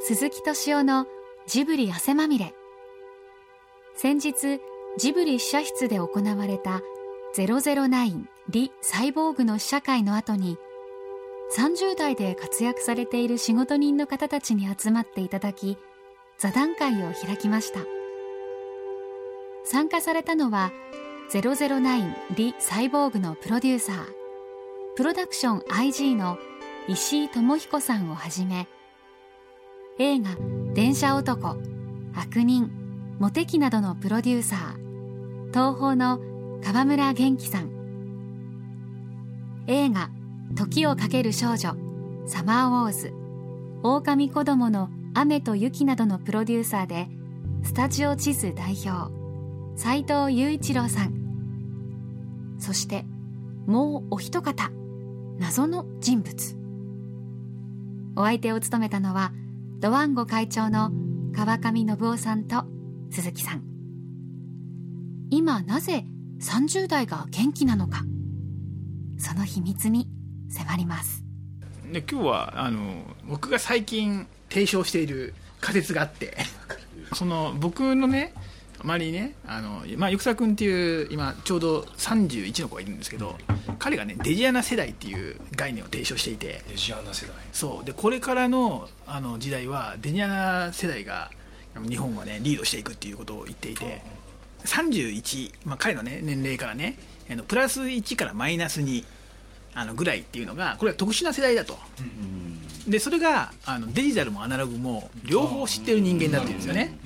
鈴木敏夫のジブリ汗まみれ。先日ジブリ試写室で行われた009リ・サイボーグの試写会の後に30代で活躍されている仕事人の方たちに集まっていただき座談会を開きました。参加されたのは009リ・サイボーグのプロデューサープロダクション IG の石井智彦さんをはじめ映画「電車男」「悪人」「モテキ」などのプロデューサー東宝の川村元気さん。映画「時をかける少女」「サマーウォーズ」「狼子供の雨と雪」などのプロデューサーでスタジオ地図代表斉藤雄一郎さん。そしてもうお一方謎の人物。お相手を務めたのはドワンゴ会長の川上信夫さんと鈴木さん。今なぜ30代が元気なのか。その秘密に迫ります。で今日はあの僕が最近提唱している仮説があってその僕のね周りにねあの、まあ、ゆくさ君っていう今ちょうど31の子がいるんですけど彼がねデジアナ世代っていう概念を提唱していてデジアナ世代。そう。でこれからのあの時代はデジアナ世代が日本はねリードしていくっていうことを言っていて31、まあ、彼の、ね、年齢からねあのプラス1からマイナス2あのぐらいっていうのがこれは特殊な世代だと、でそれがあのデジタルもアナログも両方知ってる人間だっていうんですよね、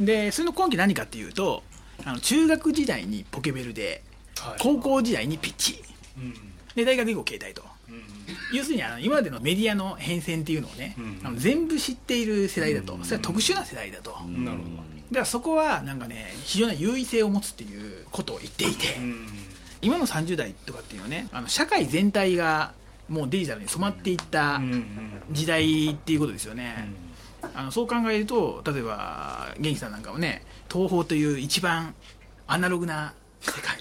でその根拠何かっていうとあの中学時代にポケベルで、高校時代にピッチ、で大学以降携帯と、要するにあの今までのメディアの変遷っていうのをね、あの全部知っている世代だと、それは特殊な世代だと、なるほど。だからそこはなんかね非常な優位性を持つっていうことを言っていて、今の30代とかっていうのはねあの社会全体がもうデジタルに染まっていった時代っていうことですよね、あのそう考えると例えば元気さんなんかもね東宝という一番アナログな世界。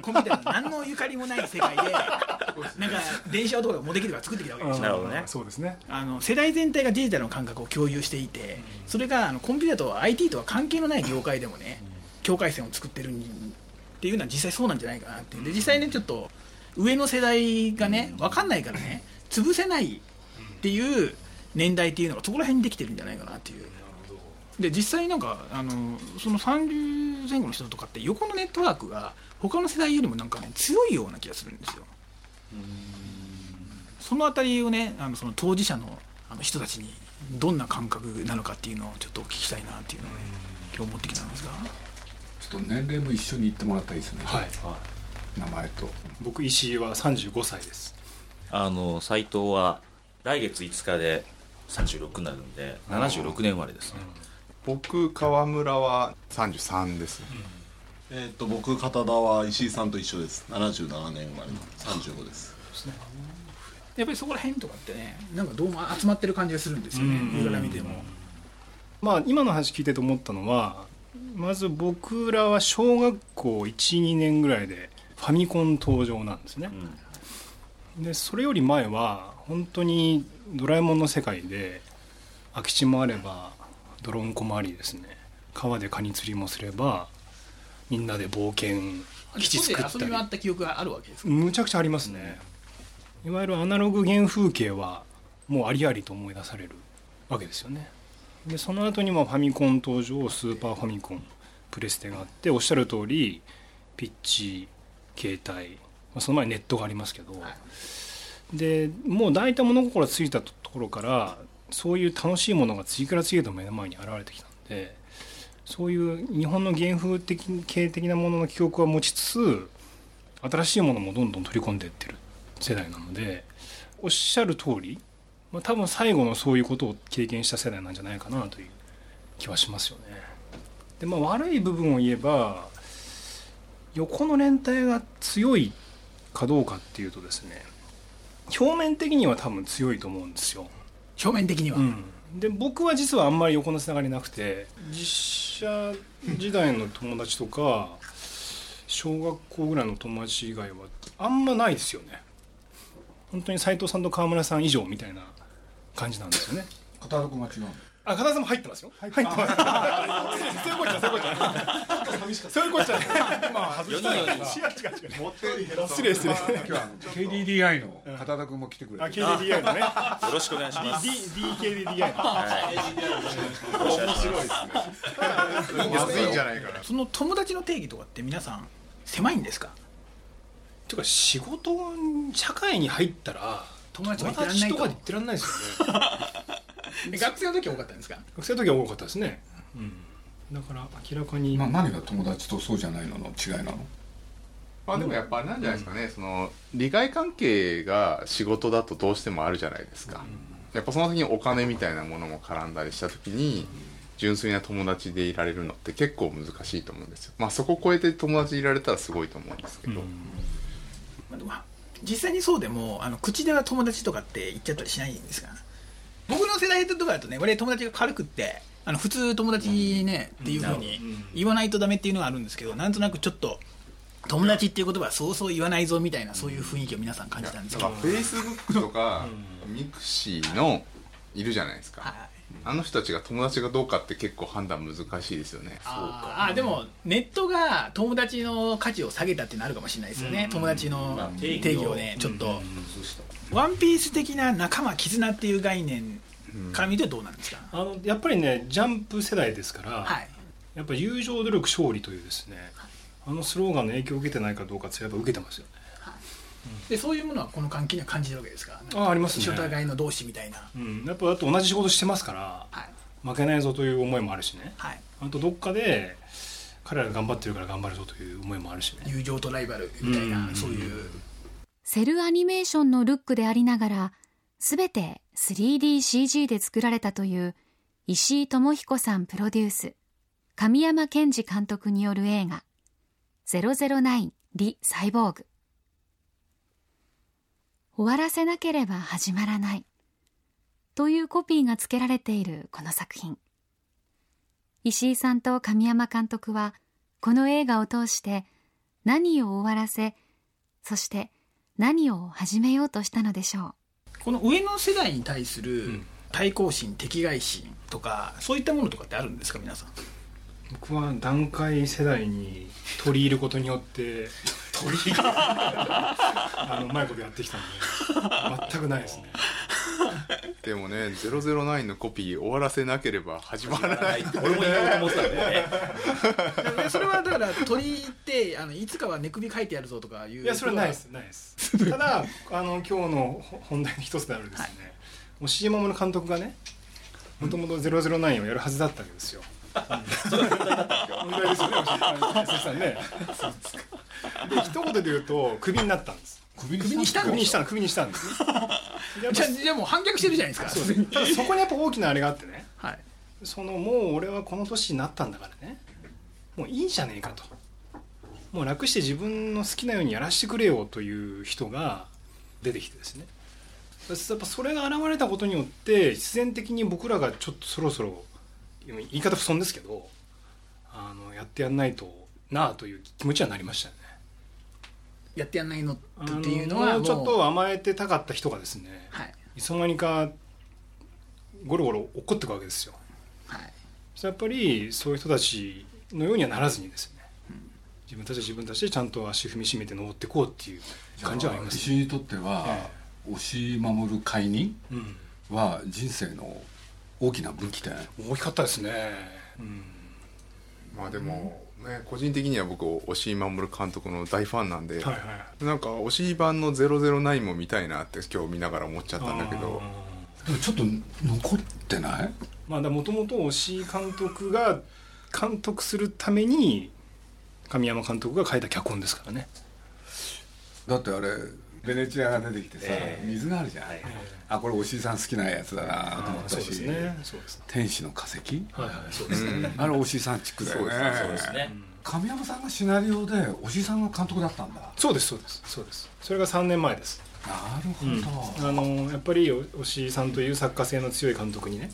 コンピューターの何のゆかりもない世界でなんか電車とかモデキとか作ってきたわけですよなるほどね。そうですね。あの世代全体がデジタルの感覚を共有していてそれがあのコンピューターと IT とは関係のない業界でもね境界線を作ってるっていうのは実際そうなんじゃないかなって。で実際ねちょっと上の世代がね分かんないからね潰せないっていう年代っていうのがそこら辺にできてるんじゃないかなっていう。で実際なんかあのその30前後の人とかって横のネットワークが他の世代よりもなんかね強いような気がするんですよ。そのあたりをねあのその当事者のあの人たちにどんな感覚なのかっていうのをちょっとお聞きしたいなっていうのをね今日持ってきたんですが。ちょっと年齢も一緒に言ってもらったらいいですね。はい名前と。僕石井は35歳です。あの斉藤は来月5日で36になるんで76年生まれですね。僕川村は33です、えっと僕片田は石井さんと一緒です。77年生まれの35です。やっぱりそこら辺とかってねなんかどうも集まってる感じがするんですよね。うん上から見ても。まあ今の話聞いてて思ったのはまず僕らは小学校12年ぐらいでファミコン登場なんですね、でそれより前は本当にドラえもんの世界で空き地もあれば泥んこもありですね。川でカニ釣りもすればみんなで冒険基地作ったり。遊び回った記憶があるわけですか？むちゃくちゃありますね。いわゆるアナログ原風景はもうありありと思い出されるわけですよね。でその後にもファミコン登場スーパーファミコンプレステがあっておっしゃる通りピッチ携帯、まあ、その前にネットがありますけど、でもう大体物心ついたところからそういう楽しいものが次から次へと目の前に現れてきたんでそういう日本の原風的系的なものの記憶は持ちつつ新しいものもどんどん取り込んでいってる世代なのでおっしゃる通り、まあ、多分最後のそういうことを経験した世代なんじゃないかなという気はしますよね。でまあ、悪い部分を言えば横の連帯が強いかどうかっていうとですね表面的には多分強いと思うんですよ。表面的には、うん、で僕は実はあんまり横のつながりなくて実写時代の友達とか小学校ぐらいの友達以外はあんまないですよね。本当に斉藤さんと川村さん以上みたいな感じなんですよね。片田君が違うの。あ片田さんも入ってますよ。入ってます。そういうこっちゃそういうこっちゃそういうこっちゃ4人4人違う違う失礼失礼。今日は KDDI の片田君も来てくあれて。KDDI のねよろしくお願いします。D DKDDI のまずいんじゃないかなその友達の定義とかって皆さん狭いんですかていうか仕事社会に入ったら友達とかで言ってらんないですよね学生の時は多かったんですか学生の時は多かったですね、うん、だから明らかに、まあ、何が友達とそうじゃないのの違いなの？まあでもやっぱなんじゃないですかね、その利害関係が仕事だとどうしてもあるじゃないですか、やっぱその時にお金みたいなものも絡んだりした時に純粋な友達でいられるのって結構難しいと思うんですよ。まあそこを超えて友達でいられたらすごいと思うんですけど、まあでも実際にそうでもあの口では友達とかって言っちゃったりしないんですか？僕の世代とかだとね俺友達が軽くってあの普通友達ねっていうふうに言わないとダメっていうのがあるんですけどなんとなくちょっと友達っていう言葉はそうそう言わないぞみたいなそういう雰囲気を皆さん感じたんですけど、フェイスブックとかミクシーのいるじゃないですか、はい。あの人たちが友達がどうかって結構判断難しいですよね。あーあーでもネットが友達の価値を下げたっていうのあるかもしれないですよね、友達のまあ定定義を。義をねちょっと、ワンピース的な仲間絆っていう概念から見てどうなんですか、あのやっぱりねジャンプ世代ですから、はい。やっぱ友情努力勝利というですねあのスローガンの影響を受けてないかどうかってやっぱ受けてますよね。でそういうものはこの関係には感じるわけですか？あありますね。お互いの同士みたいな。うん、やっぱだって同じ仕事してますからはい。負けないぞという思いもあるしね。はい。あとどっかで彼らが頑張ってるから頑張るぞという思いもあるしね。友情とライバルみたいな、うん。そういう。セルアニメーションのルックでありながら、すべて 3DCG で作られたという石井智彦さんプロデュース、神山健二監督による映画、009リ・サイボーグ。終わらせなければ始まらない。というコピーが付けられているこの作品。石井さんと神山監督は、この映画を通して何を終わらせ、そして何を始めようとしたのでしょう。この上の世代に対すうるん。対抗心敵外心とかそういったものとかってあるんですか皆さん？僕は段階世代に取り入ることによって取り入る。あのうまいことやってきたんで全くないですね でもね009のコピー終わらせなければ始まらない。俺も言おうと思ってたんだよね。でそれはだから取り入ってあのいつかは寝首書いてやるぞとかいう。いやそれはないです。ないです。ただあの今日の本題の一つであるですね、押井守監督がねもともと009をやるはずだったわけですよ。問題ですよね。押井さんねで一言で言うとクビになったんです。首首にしたクビにしたのクビにしたんですじゃあじゃあもう反逆してるじゃないですか。そうです。ただそこにやっぱ大きなあれがあってね。はい。そのもう俺はこの年になったんだからね。もういいじゃねえかと。もう楽して自分の好きなようにやらせてくれよという人が出てきてですね。やっぱそれが現れたことによって必然的に僕らがちょっとそろそろ言い方不損ですけどあのやってやんないとなあという気持ちはなりましたよねやってやんないのあっていうのはもうちょっと甘えてたかった人がですねはい。いつの間にかゴロゴロ落っこってくわけですよ。はい。そしてやっぱりそういう人たちのようにはならずにですね、自分たちは自分たちでちゃんと足踏みしめて登っていこうっていう感じはあります。石井にとっては、押井守解任うん、は人生の大きな分岐点大きかったですね、うん、まあでも、ね、個人的には僕押井守監督の大ファンなんで、はいはい。なんか押井版の009も見たいなって今日見ながら思っちゃったんだけど。あでもちょっと残ってない？ーまあもともと押井監督が監督するために神山監督が書いた脚本ですからね。だってあれベネチアが出てきてさ、ええ。水があるじゃん、あこれ押井さん好きなやつだなと思ったし、ね。天使の化石？はいはいそうですね、あれ押井さんチックだよね。そうですね。神山さんがシナリオで押井さんが監督だったんだ。そうですそうです。そうです。それが3年前です。なるほど、あのやっぱり押井さんという作家性の強い監督にね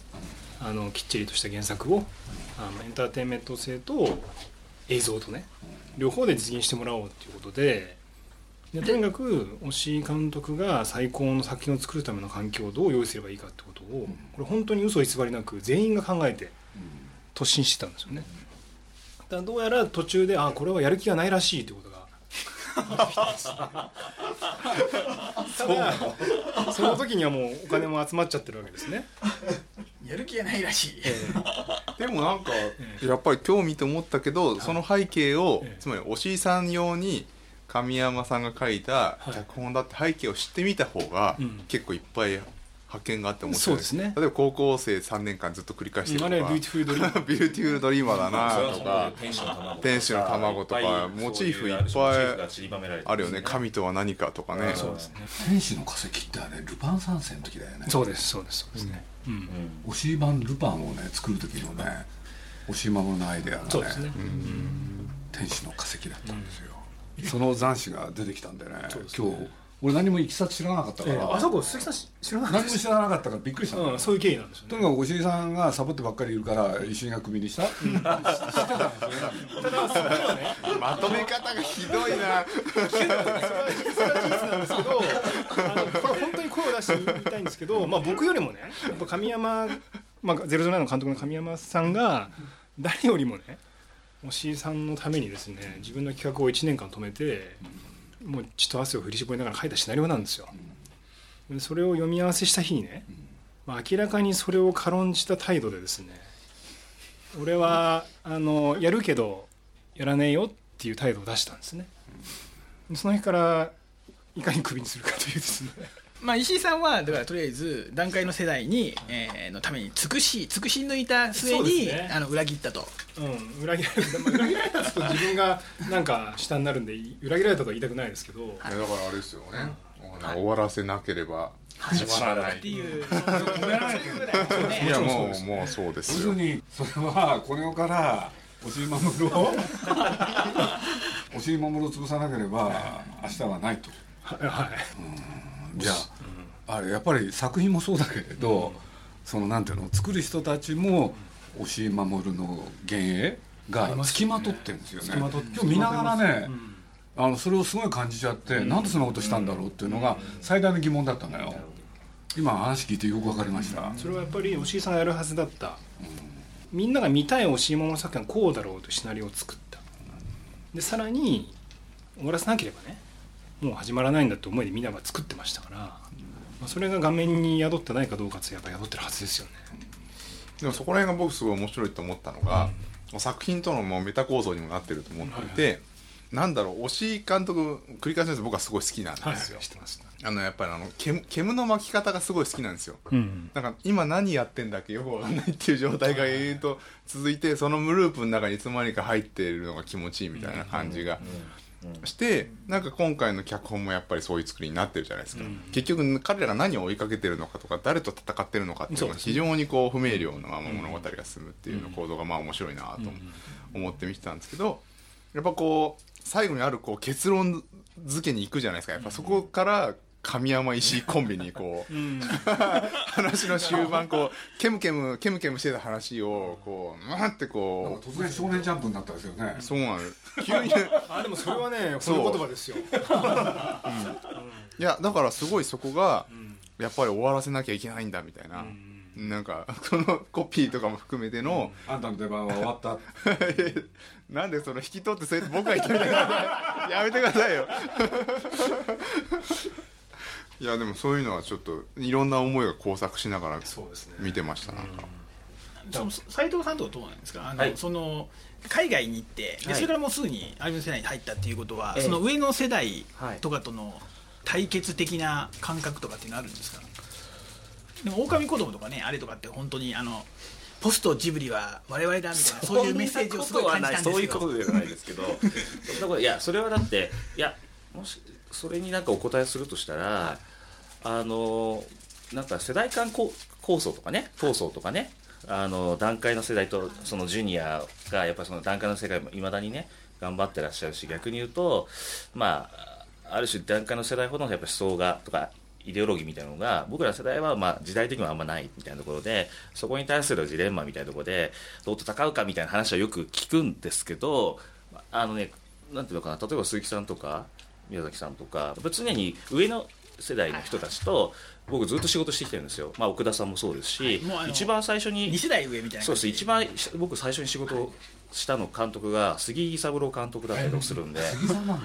あのきっちりとした原作をあのエンターテインメント性と映像とね両方で実現してもらおうということででとにかく押井監督が最高の作品を作るための環境をどう用意すればいいかってことをこれ本当に嘘偽りなく全員が考えて突進してたんですよね。だからどうやら途中であこれはやる気がないらしいということが ただその時にはもうお金も集まっちゃってるわけですね。やる気がないらしい、でもなんかやっぱり今日見て思ったけど、その背景を、ええ。つまり押井さん用に神山さんが書いたはい。脚本だって背景を知ってみた方が、うん。結構いっぱい発見があって面白いそうですね。例えば高校生3年間ずっと繰り返してるとか。あれビューティフルドリームビューティフルドリーマーだなとか。天使の卵とか。モチーフいっぱいあるよね。神とは何かとかね。そうですね。天使の化石ってあれルパン三世の時だよね。そうです。そうです。そうですね、うん。押井版ルパンをね作る時のね押井守のアイデアがねそうですね、天使の化石だったんですよ、その斬新が出てきたんでね今日。俺何もいきさつ知らなかったから、ええ。あそこ鈴木さん知らなかった。何も知らなかったからびっくりしたの、うん、そういう経緯なんですよね。とにかく押井さんがサボってばっかりいるから石井がクビにした、知ってたんですよね。まとめ方がひどいな。それは事実なんですけどあのこれ本当に声を出して言いたいんですけど、まあ、僕よりもねやっぱ神山、まあ、009の監督の神山さんが誰よりもね押井さんのためにですね自分の企画を1年間止めてもう血と汗を振り絞りながら書いたシナリオなんですよ。でそれを読み合わせした日にね、まあ、明らかにそれを軽んじた態度でですね俺はあのやるけどやらねえよっていう態度を出したんですね。その日からいかにクビにするかというですねまあ、石井さんはだからとりあえず段階の世代に、えーのために尽くし尽くし抜いた末に、ね。あの裏切ったと。うん裏切られた、まあ、裏切られたと自分がなんか下になるんで裏切られたとは言いたくないですけど。いやだからあれですよね、終わらせなければ始まらないっていう。いやもうもうそうですよ。要するにそれはこれから押井守を 押井守を潰さなければ明日はないと。はいはいじゃああれやっぱり作品もそうだけれど、そのなんていうの作る人たちも押井守の幻影が付きまとってるんですよね。付きまとって今日見ながらね、あのそれをすごい感じちゃって、なんでそんなことしたんだろうっていうのが最大の疑問だったのよ。今話聞いてよく分かりました、それはやっぱり押井さんがやるはずだった、みんなが見たい押井守の作品はこうだろうというシナリオを作った。でさらに終わらせなければねもう始まらないんだって思いでみんなが作ってましたから、まあ、それが画面に宿ってないかどうかってやっぱ宿ってるはずですよね。でもそこら辺が僕すごい面白いと思ったのが、作品とのもうメタ構造にもなってると思っていて、なんだろう押井監督繰り返しです僕はすごい好きなんはいですよ、知ってます。あのやっぱりあの煙煙の巻き方がすごい好きなんですよ。うん。なんか今何やってんだっけよくわかんないっていう状態が永遠と続いてそのムループの中にいつの間にか入っているのが気持ちいいみたいな感じがしてなんか今回の脚本もやっぱりそういう作りになってるじゃないですか、結局彼らが何を追いかけてるのかとか誰と戦ってるのかっていうのが非常にこう不明瞭なまま物語が進むっていうの行動がまあ面白いなと思って見てたんですけどやっぱこう最後にあるこう結論付けに行くじゃないですか。やっぱそこから神山石井コンビにこう、話の終盤こうケムケムケムケムしてた話をこうなんってこか突然少年ジャンプになったんですよね。うそうなの急に。あでもそれはねそう。褒め言葉ですよ。いやだからすごいそこがやっぱり終わらせなきゃいけないんだみたいな、なんかそのコピーとかも含めての、あんたの出番は終わった。なんでその引き取ってそうやって僕が言ってみたいなやめてくださいよいやでもそういうのはちょっといろんな思いが交錯しながらそうですね。見てましたなんか、その斉藤さんとかどうなんですか？あの、はい。その海外に行ってではい。それからもうすぐにアニメの世代に入ったっていうことは、ええ。その上の世代はいとかとの対決的な感覚とかっていうのあるんですか？でも狼子供とかねあれとかって本当にあのポストジブリは我々だみたいなそういうメッセージをすごい感じたんですそういうことではないですけど。いやそれはだっていやもしそれになんかお答えするとしたら、あのなんか世代間構想とかね闘争とかねあの段階の世代とそのジュニアがやっぱその段階の世界もいまだにね頑張ってらっしゃるし逆に言うとまあある種段階の世代ほどのやっぱ思想がとかイデオロギーみたいなのが僕ら世代はまあ時代的にはあんまないみたいなところでそこに対するジレンマみたいなところでどう戦うかみたいな話はよく聞くんですけどあのねなんていうのかな例えば鈴木さんとか宮崎さんとか常に上の世代の人たちと僕ずっと仕事してきてるんですよ、まあ、奥田さんもそうですし、はい。一番最初に2世代上みたいなそうです。一番僕最初に仕事をしたの監督が杉木三郎監督だったりとかするんで、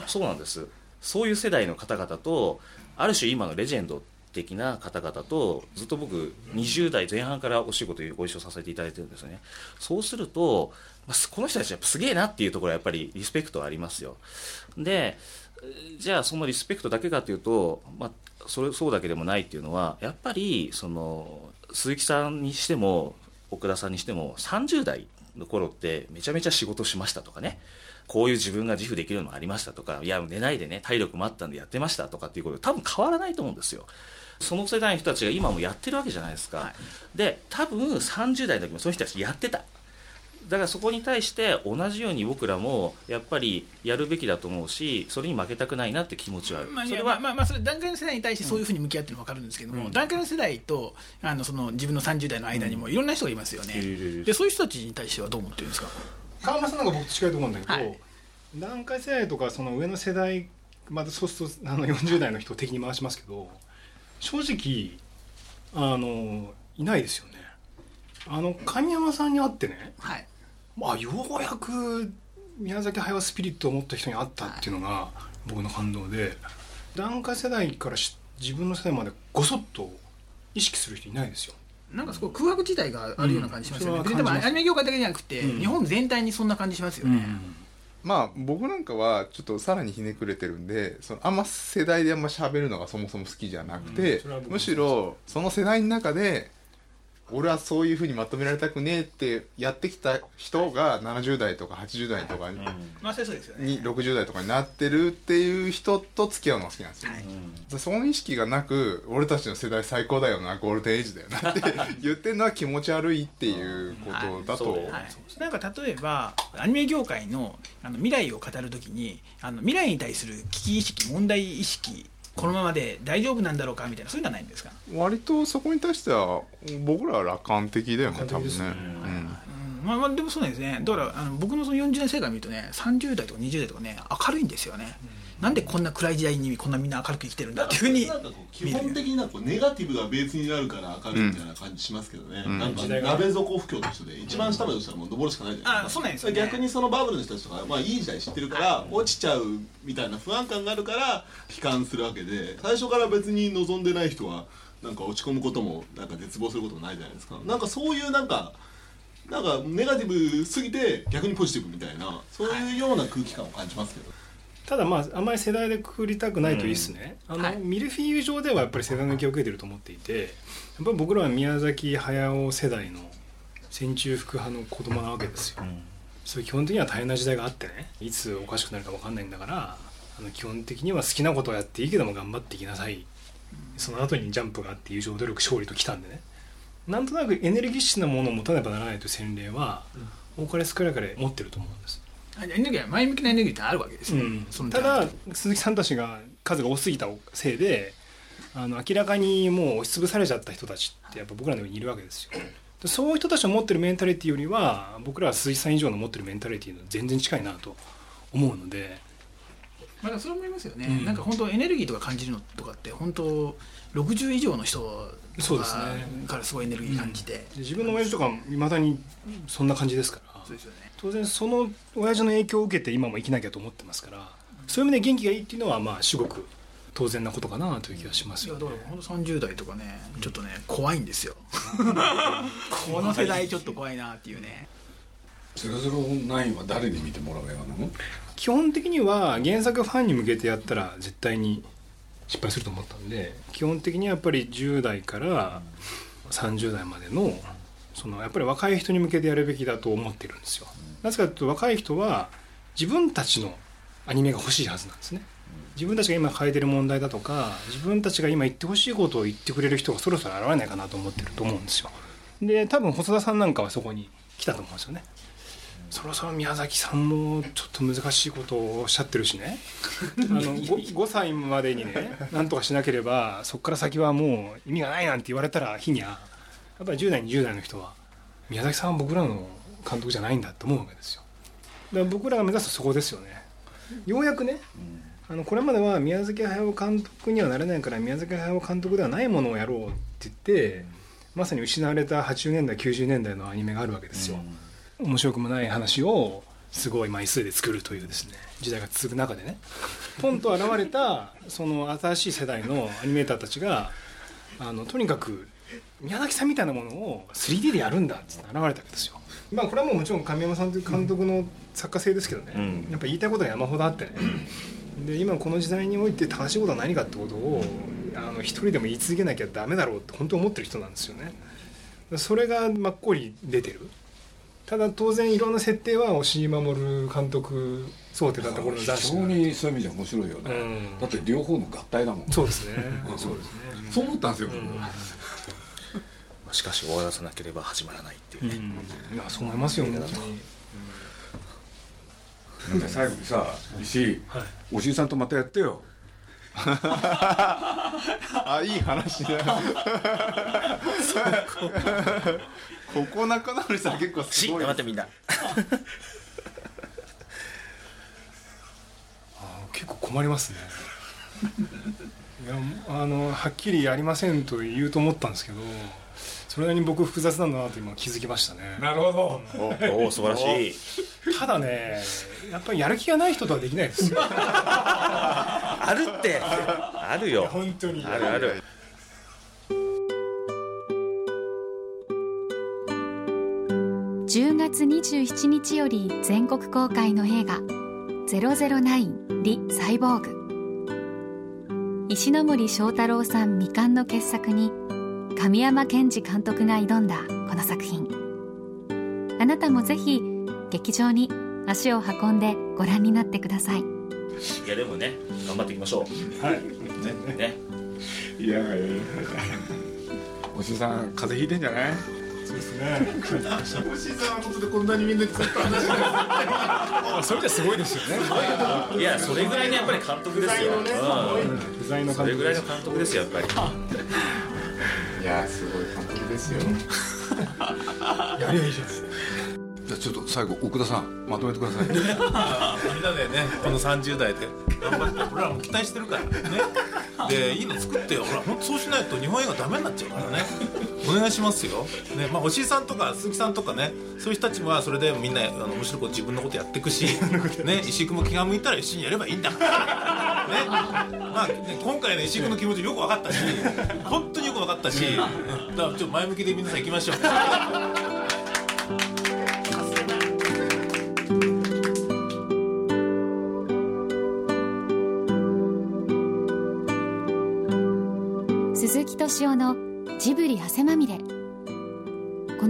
そうなんです。そういう世代の方々とある種今のレジェンド的な方々とずっと僕20代前半からお仕事ご一緒させていただいてるんですよね。そうするとまあこの人たちやっぱすげえなっていうところはやっぱりリスペクトはありますよ。でじゃあそのリスペクトだけかというと、まあ、それそうだけでもないっていうのはやっぱりその鈴木さんにしても奥田さんにしても30代の頃ってめちゃめちゃ仕事しましたとかね。こういう自分が自負できるのもありましたとかいや寝ないでね体力もあったんでやってましたとかっていうこと多分変わらないと思うんですよ。その世代の人たちが今もやってるわけじゃないですか、はい。で多分30代の時もその人たちやってただからそこに対して同じように僕らもやっぱりやるべきだと思うしそれに負けたくないなって気持ちはある、まあ、いそれはやまあまあまあそれ段階の世代に対してそういうふうに向き合ってるのは分かるんですけども、うん。段階の世代とあのその自分の30代の間にもいろんな人がいますよね、いるいるいる。でそういう人たちに対してはどう思ってるんですか？川村さんなんか僕と近いと思うんだけど、はい。段階世代とかその上の世代またそうするとあの40代の人を敵に回しますけど正直あのいないですよね。あの神山さんに会ってねはいまあようやく宮崎駿スピリットを持った人に会ったっていうのが僕の感動で段階世代からし自分の世代までごそっと意識する人いないですよ。なんかすごい空白地帯があるような感じしますよね、うんででもアニメ業界だけじゃなくて、うん。日本全体にそんな感じしますよね、まあ僕なんかはちょっとさらにひねくれてるんでそのあんま世代であんま喋るのがそもそも好きじゃなくて、むしろその世代の中で俺はそういうふうにまとめられたくねえってやってきた人が70代とか80代とかに,、まあそうですよね。に60代とかになってるっていう人と付き合うのが好きなんですよ、はい。その意識がなく俺たちの世代最高だよなゴールデンエイジだよなって 言ってるのは気持ち悪いっていうことだと、はい。はい、なんか例えばアニメ業界のあの未来を語るときにあの未来に対する危機意識問題意識このままで大丈夫なんだろうかみたいなそういうのはないんですか、割とそこに対しては僕らは楽観的だよね楽多分ね。うん。まあ、まあでもそうなんですね。だからあの僕のその40年生活見るとね30代とか20代とかね明るいんですよね、なんでこんな暗い時代にこんなみんな明るく生きてるんだっていうふうに基本的になんかネガティブがベースになるから明るいみたいな感じしますけどね、うん。なんか鍋底不況の人で一番下まで落ちたらもう登るしかないじゃないですかあそうなんですよね。逆にそのバブルの人たちとか、まあ、いい時代知ってるから落ちちゃうみたいな不安感があるから悲観するわけで最初から別に望んでない人はなんか落ち込むこともなんか絶望することもないじゃないですか。なんかそういうなんかなんかネガティブすぎて逆にポジティブみたいなそういうような空気感を感じますけど、ただまああんまり世代でくくりたくないといいですね、あのはい。ミルフィーユ上ではやっぱり世代の影響を受けてると思っていてやっぱり僕らは宮崎駿世代の戦中福派の子供なわけですよ、そういう基本的には大変な時代があってねいつおかしくなるか分かんないんだからあの基本的には好きなことをやっていいけども頑張っていきなさい。その後にジャンプがあって友情努力勝利ときたんでね。なんとなくエネルギッシュなものを持たねばならないという洗礼は多かれ少なかれ持ってると思うんですエネルギー前向きなエネルギーってあるわけですよ、そのただ鈴木さんたちが数が多すぎたせいであの明らかにもう押しつぶされちゃった人たちってやっぱ僕らのようにいるわけですよそういう人たちの持ってるメンタリティよりは僕らは鈴木さん以上の持ってるメンタリティの全然近いなと思うのでまだそれ思いますよね、うんなんか本当エネルギーとか感じるのとかって本当60以上の人そうとかですねからすごいエネルギー感じて、で自分の親父とかいまだにそんな感じですからそうですよね。当然その親父の影響を受けて今も生きなきゃと思ってますからそういう意味で元気がいいっていうのはまあ至極当然なことかなという気がしますよね。いやだから本当30代とかねちょっとね怖いんですよ。この世代ちょっと怖いなっていうね。009は誰に見てもらう映画なの？基本的には原作ファンに向けてやったら絶対に失敗すると思ったんで基本的にはやっぱり10代から30代までのそのやっぱり若い人に向けてやるべきだと思ってるんですよ。なぜかというと若い人は自分たちのアニメが欲しいはずなんですね。自分たちが今抱えてる問題だとか自分たちが今言ってほしいことを言ってくれる人がそろそろ現れないかなと思ってると思うんですよ。で多分細田さんなんかはそこに来たと思うんですよね。そろそろ宮崎さんもちょっと難しいことをおっしゃってるしね。あの 5, 5歳までにねなんとかしなければそこから先はもう意味がないなんて言われたら日にゃやっぱり10代20代の人は宮崎さんは僕らの監督じゃないんだと思うわけですよ。だから僕らが目指すそこですよね。ようやくねあのこれまでは宮崎駿監督にはなれないから宮崎駿監督ではないものをやろうって言ってまさに失われた80年代90年代のアニメがあるわけですよ、面白くもない話をすごい枚数で作るというですね時代が続く中でね。ポンと現れたその新しい世代のアニメーターたちがあのとにかく宮崎さんみたいなものを 3D でやるんだっつって現れたわけですよ。まあこれはもうもちろん神山さんという監督の作家性ですけどね、うん。やっぱ言いたいことは山ほどあってね。で今この時代において正しいことは何かってことをあの一人でも言い続けなきゃダメだろうって本当に思ってる人なんですよね。それがまっこり出てる。ただ当然いろんな設定は押井守監督想定だった頃の雑非誌常にそういう意味じゃ面白いよね、うん。だって両方の合体だもん。そうですね。そうですねそう思ったんですよ、しかし終わらせなければ始まらないっていうね、いやそう思いますよ本当に。なんか最後にさ石井、はい。おじいさんとまたやってよ。あいい話だ。こ。こ仲直りしたら結構すしごい黙ってみんなあ結構困りますねあのはっきりやりませんと言うと思ったんですけどそれなりに僕複雑なんだなと今気づきましたね。なるほど。おお素晴らしい。ただねやっぱりやる気がない人とはできないですよ。あるって。あるよ。本当に。あるある。10月27日より全国公開の映画「009リ・サイボーグ」石ノ森章太郎さん未完の傑作に神山健二監督が挑んだこの作品。あなたもぜひ劇場に足を運んでご覧になってください。いやでもね頑張っていきましょう。はい。ね。ねいやいやいや。おじいさん風邪ひいてんじゃない？そうですね。おしさんは本当でこんなにみんなに作った話それじゃすごいですよね。いやそれぐらいのやっぱり監督ですよ、うん。不在のそれぐらいの監監督ですよやっぱり。いやすごい監督ですよ。督やりゃいいじゃないじゃあちょっと最後奥田さんまとめてください。みんなでねこの30代で。頑張って俺らも期待してるからねでいいの作ってよ。ほら本当そうしないと日本映画ダメになっちゃうからね。お願いしますよ。ねまあ押井さんとか鈴木さんとかねそういう人たちはそれでみんなあのむしろこう自分のことやっていくし。ね石井君も気が向いたら一緒にやればいいんだ。からね。まあね今回ね石井君の気持ちよく分かったし本当によく分かったしうんだからちょっと前向きで皆さん行きましょう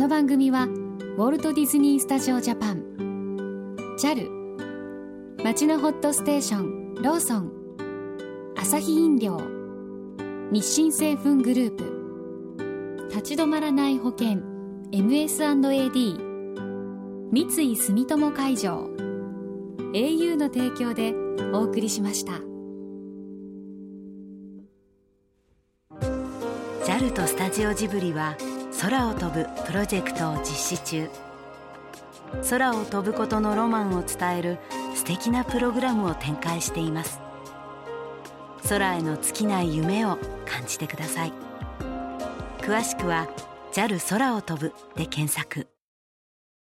の番組はウォルト・ディズニー・スタジオ・ジャパン。JAL 町のホットステーションローソン。アサヒ飲料。日清製粉グループ。立ち止まらない保険。MS&AD 三井住友海上。au の提供でお送りしました。JAL とスタジオジブリは空を飛ぶプロジェクトを実施中。空を飛ぶことのロマンを伝える素敵なプログラムを展開しています。空への尽きない夢を感じてください。詳しくは JAL 空を飛ぶで検索。